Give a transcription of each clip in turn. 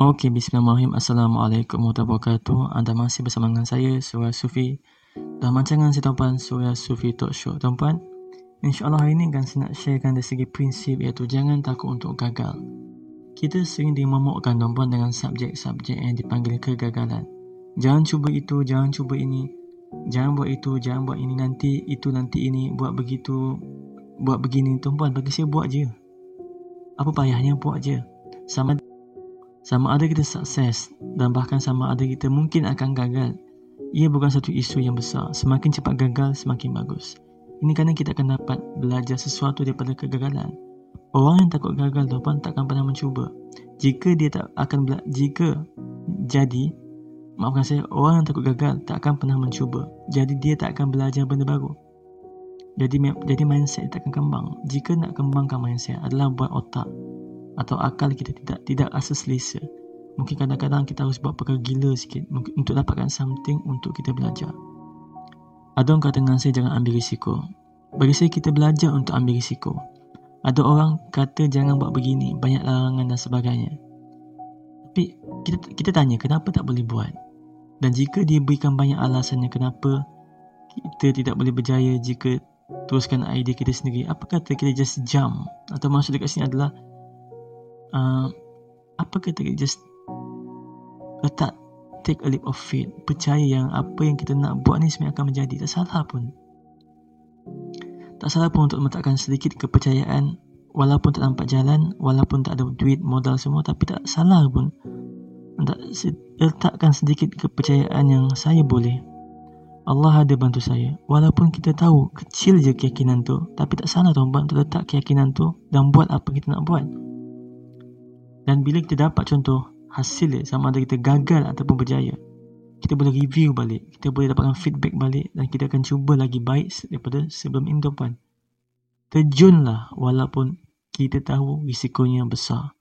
Okey, bismillahirrahmanirrahim. Assalamualaikum warahmatullahi wabarakatuh. Anda masih bersama dengan saya, Surya Sufi. Dalam rancangan saya, tuan-puan, Surya Sufi Talk Show. Tuan-puan, insyaAllah hari ini akan saya nak sharekan dari segi prinsip iaitu jangan takut untuk gagal. Kita sering dimomokkan, tuan-puan, dengan subjek-subjek yang dipanggil kegagalan. Jangan cuba itu, jangan cuba ini. Jangan buat itu, jangan buat ini nanti, itu nanti ini, buat begitu, buat begini. Tuan-puan, bagi saya buat je. Apa payahnya buat je. Sama sama ada kita sukses dan bahkan sama ada kita mungkin akan gagal. Ia bukan satu isu yang besar. Semakin cepat gagal, semakin bagus. Ini kerana kita akan dapat belajar sesuatu daripada kegagalan. Orang yang takut gagal tuan takkan pernah mencuba. Jika dia tak akan bela- jika jadi maafkan saya orang yang takut gagal tak akan pernah mencuba. Jadi dia tak akan belajar benda baru. Jadi jadi mindset tak akan kembang. Jika nak kembangkan mindset adalah buat otak atau akal kita tidak tidak rasa selesa. Mungkin kadang-kadang kita harus buat perkara gila sikit untuk dapatkan something untuk kita belajar. Ada orang kata dengan saya jangan ambil risiko. Bagi saya kita belajar untuk ambil risiko. Ada orang kata jangan buat begini, banyak larangan dan sebagainya. Tapi kita kita tanya kenapa tak boleh buat? Dan jika dia berikan banyak alasannya kenapa kita tidak boleh berjaya jika teruskan idea kita sendiri, apa kata kita just jump? Atau maksud dekat sini adalah uh, apa kata kita just letak take a leap of faith. Percaya yang apa yang kita nak buat ni sebenarnya akan menjadi. Tak salah pun. Tak salah pun untuk meletakkan sedikit kepercayaan walaupun tak nampak jalan walaupun tak ada duit modal semua tapi tak salah pun. Untuk letakkan sedikit kepercayaan yang saya boleh. Allah ada bantu saya. Walaupun kita tahu kecil je keyakinan tu tapi tak salah tuan-tuan untuk letak keyakinan tu dan buat apa kita nak buat dan bila kita dapat contoh hasil sama ada kita gagal ataupun berjaya, kita boleh review balik, kita boleh dapatkan feedback balik dan kita akan cuba lagi baik daripada sebelum ini tuan Terjunlah walaupun kita tahu risikonya besar.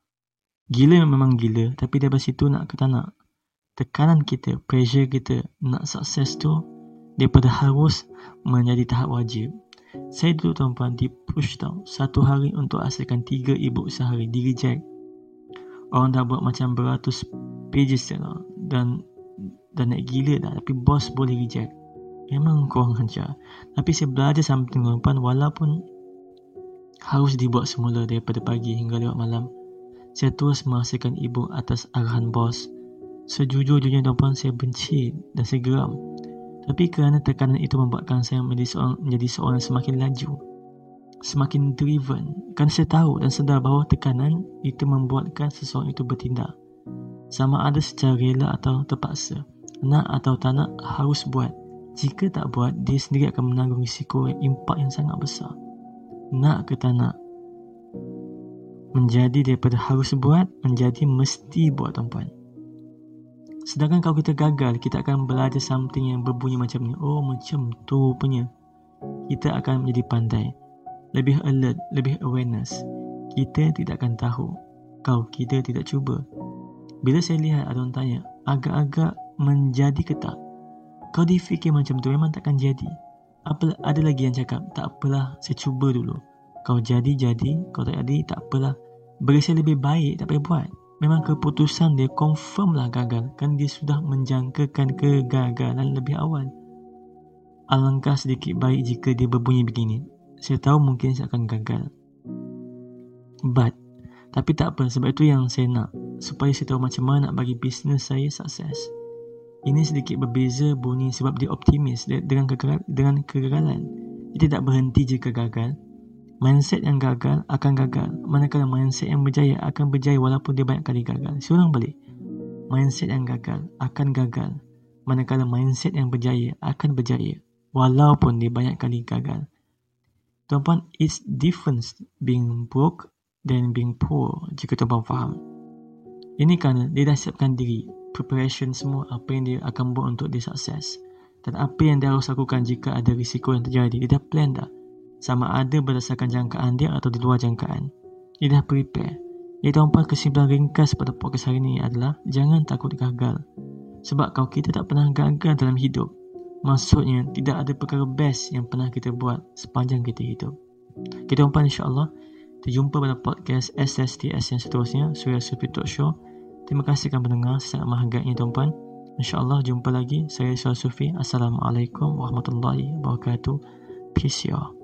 Gila memang gila tapi daripada situ nak kata nak tekanan kita, pressure kita nak sukses tu daripada harus menjadi tahap wajib. Saya dulu tuan-puan di push tau Satu hari untuk hasilkan tiga ibu sehari Di reject orang dah buat macam beratus pages lah. Dan dan nak gila dah. Tapi bos boleh reject. Memang kurang ajar tapi saya belajar sampai tengah depan walaupun harus dibuat semula daripada pagi hingga lewat malam. Saya terus menghasilkan ibu atas arahan bos. Sejujur-jujurnya tuan saya benci dan saya geram. Tapi kerana tekanan itu membuatkan saya menjadi seorang, menjadi seorang semakin laju semakin driven. Kan saya tahu dan sedar bahawa tekanan itu membuatkan seseorang itu bertindak. Sama ada secara rela atau terpaksa. Nak atau tak nak harus buat. Jika tak buat dia sendiri akan menanggung risiko yang impak yang sangat besar. Nak ke tak nak? Menjadi daripada harus buat menjadi mesti buat tuan-puan. Sedangkan kalau kita gagal kita akan belajar something yang berbunyi macam ni. Oh macam tu punya. Kita akan menjadi pandai lebih alert, lebih awareness. Kita tidak akan tahu kalau kita tidak cuba. Bila saya lihat ada orang tanya, agak-agak menjadi ke tak? Kau difikir macam tu memang takkan jadi. Apa ada lagi yang cakap, tak apalah, saya cuba dulu. Kau jadi jadi, kau tak jadi tak apalah. Bagi saya lebih baik tak payah buat. Memang keputusan dia confirm lah gagal kan dia sudah menjangkakan kegagalan lebih awal. Alangkah sedikit baik jika dia berbunyi begini. Saya tahu mungkin saya akan gagal. But Tapi tak apa Sebab itu yang saya nak. Supaya saya tahu macam mana nak bagi bisnes saya sukses. Ini sedikit berbeza bunyi Sebab dia optimis Dengan, kegal dengan kegagalan. Dia tidak berhenti jika gagal. Mindset yang gagal akan gagal. Manakala mindset yang berjaya akan berjaya Walaupun dia banyak kali gagal. Ulang balik. Mindset yang gagal akan gagal. Manakala mindset yang berjaya akan berjaya. Walaupun dia banyak kali gagal Tuan-puan, it's different being broke than being poor jika tuan-puan faham. Ini kerana dia dah siapkan diri, preparation semua apa yang dia akan buat untuk dia sukses. Dan apa yang dia harus lakukan jika ada risiko yang terjadi, dia dah plan dah. Sama ada berdasarkan jangkaan dia atau di luar jangkaan. Dia dah prepare. Jadi tuan-puan, kesimpulan ringkas pada podcast hari ini adalah jangan takut gagal. Sebab kalau kita tak pernah gagal dalam hidup, Maksudnya tidak ada perkara best yang pernah kita buat sepanjang kita hidup. Kita jumpa insyaAllah. Kita jumpa pada podcast SSTS yang seterusnya. Surya Sufi Talk Show. Terima kasih kerana mendengar. Saya sangat menghargainya tuan-puan. InsyaAllah jumpa lagi. Saya Syah Sufi. Assalamualaikum warahmatullahi wabarakatuh. Peace, y'all.